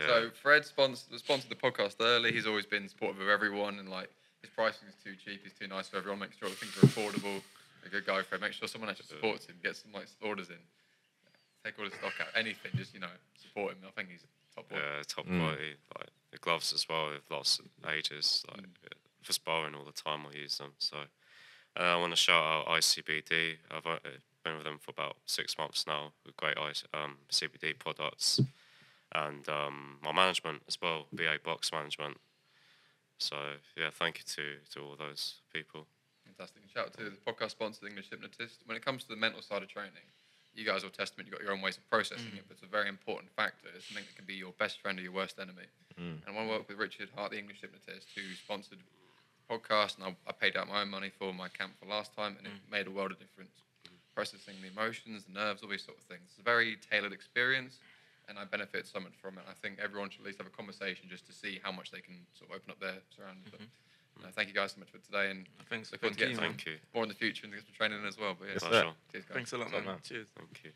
Yeah. So Fred sponsored, sponsored the podcast early. He's always been supportive of everyone, and like his pricing is too cheap. He's too nice for everyone. Make sure the things are affordable. A good guy, for him, Make sure someone actually supports him. gets some like orders in. Take all his stock out. Anything, just you know, support him. I think he's top one. yeah, top Mm. quality. Like the gloves as well. They've lost ages. Like yeah, for sparring all the time. I use them. So uh, I want to shout out ICBD. I've uh, been with them for about six months now with great ice, um, CBD products and um, my management as well, BA Box Management. So yeah, thank you to to all those people. Fantastic. And shout out to the podcast sponsor, the English Hypnotist. When it comes to the mental side of training, you guys are testament. You've got your own ways of processing it, mm. but it's a very important factor. It's something that can be your best friend or your worst enemy. Mm. And I want to work with Richard Hart, the English Hypnotist, who sponsored the podcast, and I, I paid out my own money for my camp for last time, and it mm. made a world of difference. Processing the emotions, the nerves, all these sort of things. It's a very tailored experience, and I benefit so much from it. I think everyone should at least have a conversation just to see how much they can sort of open up their surroundings. But, uh, thank you guys so much for today, and Thanks. look forward to Thank getting you, Thank you. more in the future and get some training as well. But yeah, Yes, sir. Pleasure. cheers, guys. Thanks a lot, Top man. man. Cheers. Thank you.